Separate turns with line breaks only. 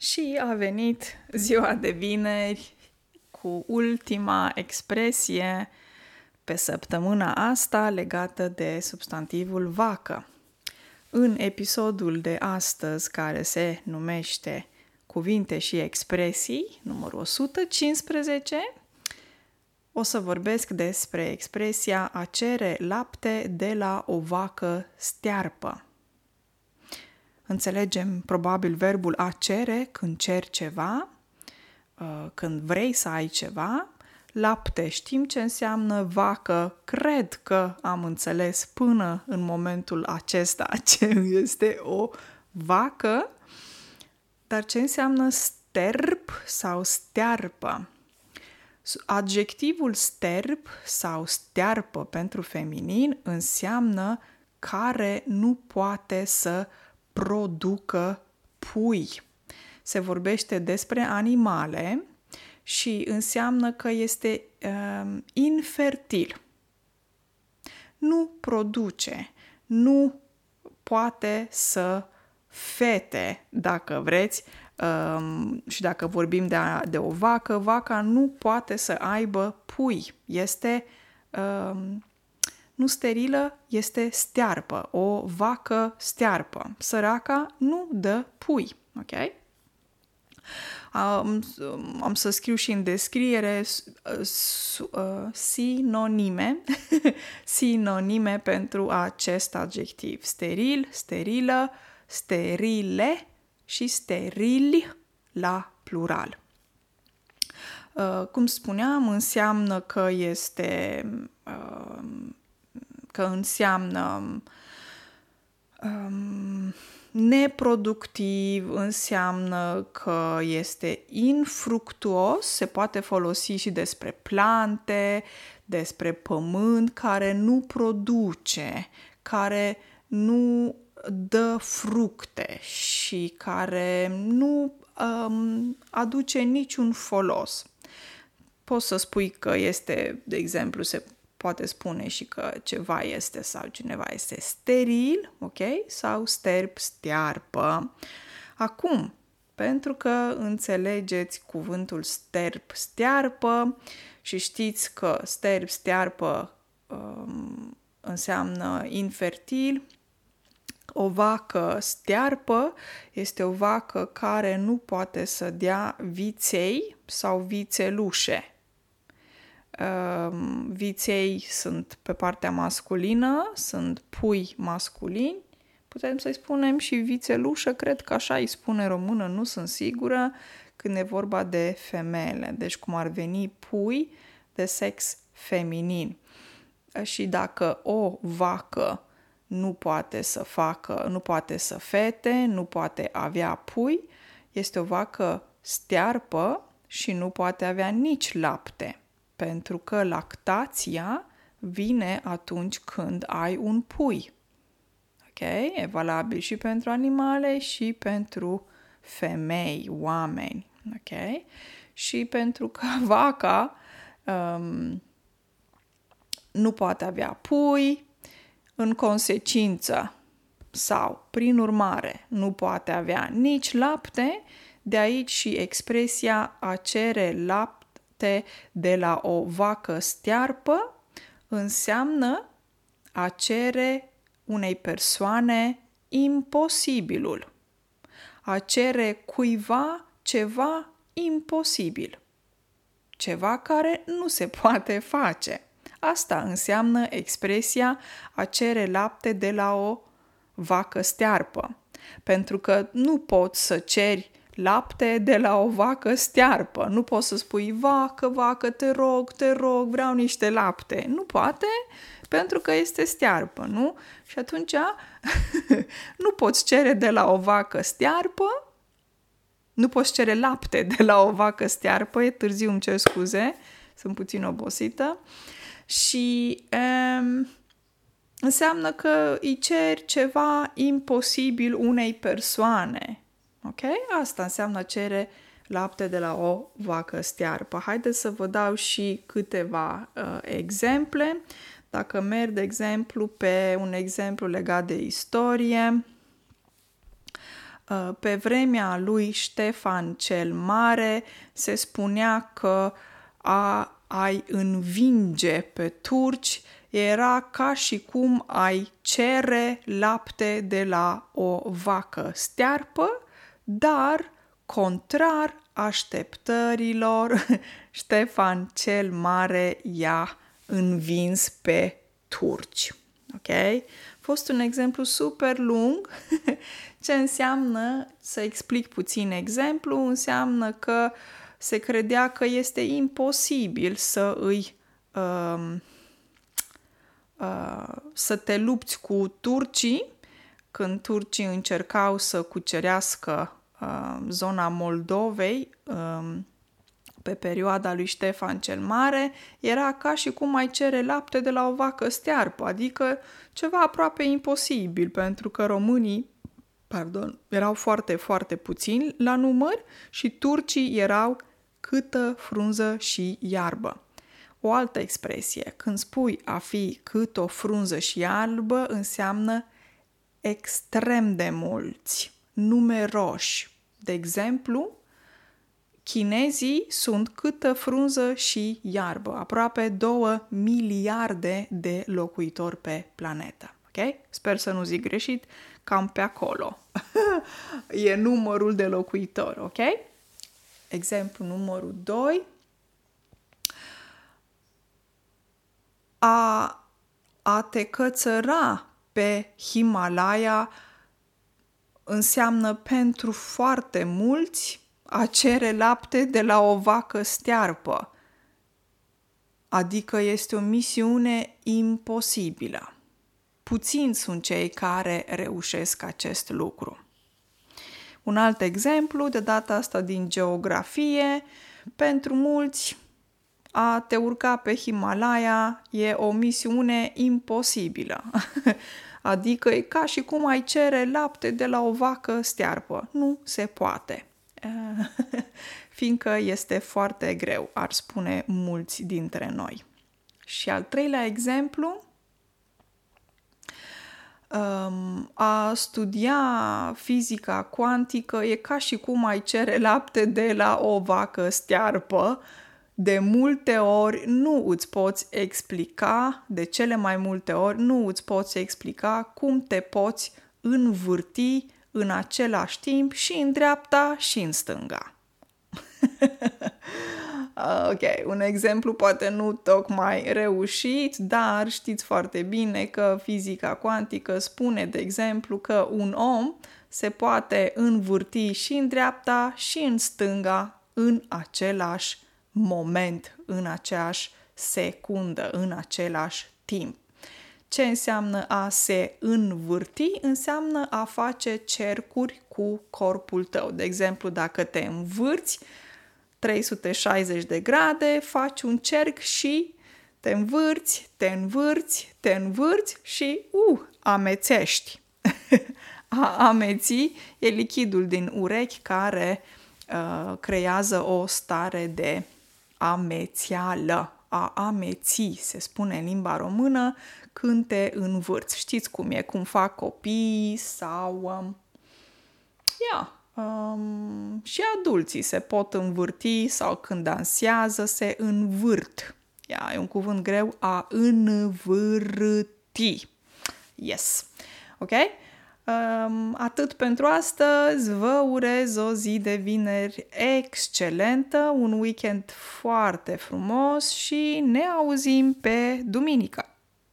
Și a venit ziua de vineri cu ultima expresie pe săptămâna asta legată de substantivul vacă. În episodul de astăzi, care se numește Cuvinte și expresii, numărul 115, o să vorbesc despre expresia a cere lapte de la o vacă stearpă. Înțelegem probabil verbul a cere când ceri ceva, uh, când vrei să ai ceva. Lapte știm ce înseamnă vacă, cred că am înțeles până în momentul acesta ce este o vacă, dar ce înseamnă sterp sau stearpă? Adjectivul sterp sau stearpă pentru feminin înseamnă care nu poate să producă pui. Se vorbește despre animale și înseamnă că este uh, infertil. Nu produce, nu poate să fete, dacă vreți, um, și dacă vorbim de, a, de o vacă, vaca nu poate să aibă pui. Este um, nu sterilă, este stearpă, o vacă stearpă. Săraca nu dă pui, ok? Am, am să scriu și în descriere uh, sinonime, sinonime pentru acest adjectiv. Steril, sterilă, sterile și sterili la plural. Uh, cum spuneam, înseamnă că este uh, că înseamnă um, neproductiv, înseamnă că este infructuos, se poate folosi și despre plante, despre pământ care nu produce, care nu dă fructe și care nu um, aduce niciun folos. Poți să spui că este, de exemplu, se poate spune și că ceva este sau cineva este steril, ok? Sau sterp, stearpă. Acum, pentru că înțelegeți cuvântul sterp, stearpă și știți că sterp, stearpă um, înseamnă infertil, o vacă stearpă este o vacă care nu poate să dea viței sau vițelușe. Ehm, viței sunt pe partea masculină, sunt pui masculini, putem să-i spunem și vițelușă, cred că așa îi spune română, nu sunt sigură, când e vorba de femele, deci cum ar veni pui de sex feminin. Și dacă o vacă nu poate să facă, nu poate să fete, nu poate avea pui, este o vacă stearpă și nu poate avea nici lapte pentru că lactația vine atunci când ai un pui. Ok? E valabil și pentru animale și pentru femei, oameni. Ok? Și pentru că vaca um, nu poate avea pui, în consecință sau, prin urmare, nu poate avea nici lapte, de aici și expresia a cere lapte lapte de la o vacă stearpă înseamnă a cere unei persoane imposibilul, a cere cuiva ceva imposibil, ceva care nu se poate face. Asta înseamnă expresia a cere lapte de la o vacă stearpă, pentru că nu poți să ceri lapte de la o vacă stearpă. Nu poți să spui, vacă, vacă, te rog, te rog, vreau niște lapte. Nu poate, pentru că este stearpă, nu? Și atunci nu poți cere de la o vacă stearpă, nu poți cere lapte de la o vacă stearpă, e târziu, îmi cer scuze, sunt puțin obosită. Și um, înseamnă că îi ceri ceva imposibil unei persoane Ok? Asta înseamnă cere lapte de la o vacă stearpă. Haideți să vă dau și câteva uh, exemple. Dacă merg, de exemplu, pe un exemplu legat de istorie, Uh, pe vremea lui Ștefan cel Mare se spunea că a ai învinge pe turci era ca și cum ai cere lapte de la o vacă stearpă, dar contrar așteptărilor, Ștefan cel Mare i-a învins pe turci. Ok? A fost un exemplu super lung. Ce înseamnă, să explic puțin exemplu, înseamnă că se credea că este imposibil să îi uh, uh, să te lupți cu turcii când turcii încercau să cucerească uh, zona Moldovei uh, pe perioada lui Ștefan cel Mare, era ca și cum ai cere lapte de la o vacă stearpă, adică ceva aproape imposibil, pentru că românii pardon, erau foarte, foarte puțini la număr și turcii erau câtă frunză și iarbă. O altă expresie, când spui a fi cât o frunză și iarbă, înseamnă extrem de mulți, numeroși. De exemplu, chinezii sunt câtă frunză și iarbă, aproape 2 miliarde de locuitori pe planetă. Ok? Sper să nu zic greșit, cam pe acolo. e numărul de locuitori, ok? Exemplu numărul 2. A, a te cățăra pe Himalaya înseamnă pentru foarte mulți a cere lapte de la o vacă stearpă. Adică este o misiune imposibilă. Puțini sunt cei care reușesc acest lucru. Un alt exemplu, de data asta din geografie, pentru mulți a te urca pe Himalaya e o misiune imposibilă. adică e ca și cum ai cere lapte de la o vacă stearpă. Nu se poate. Fiindcă este foarte greu, ar spune mulți dintre noi. Și al treilea exemplu, um, a studia fizica cuantică e ca și cum ai cere lapte de la o vacă stearpă. De multe ori nu îți poți explica, de cele mai multe ori nu îți poți explica cum te poți învârti în același timp și în dreapta și în stânga. Ah, ok, un exemplu poate nu tocmai reușit, dar știți foarte bine că fizica cuantică spune, de exemplu, că un om se poate învârti și în dreapta și în stânga în același moment, în aceeași secundă, în același timp. Ce înseamnă a se învârti? Înseamnă a face cercuri cu corpul tău. De exemplu, dacă te învârți, 360 de grade, faci un cerc și te învârți, te învârți, te învârți și, uh, amețești. A ameți e lichidul din urechi care uh, creează o stare de amețială. A ameți se spune în limba română când te învârți. Știți cum e, cum fac copii sau... Um, yeah, Um, și adulții se pot învârti sau când dansează se învârt. Ia, e un cuvânt greu, a învârti. Yes. Ok? Um, atât pentru astăzi, vă urez o zi de vineri excelentă, un weekend foarte frumos și ne auzim pe duminică.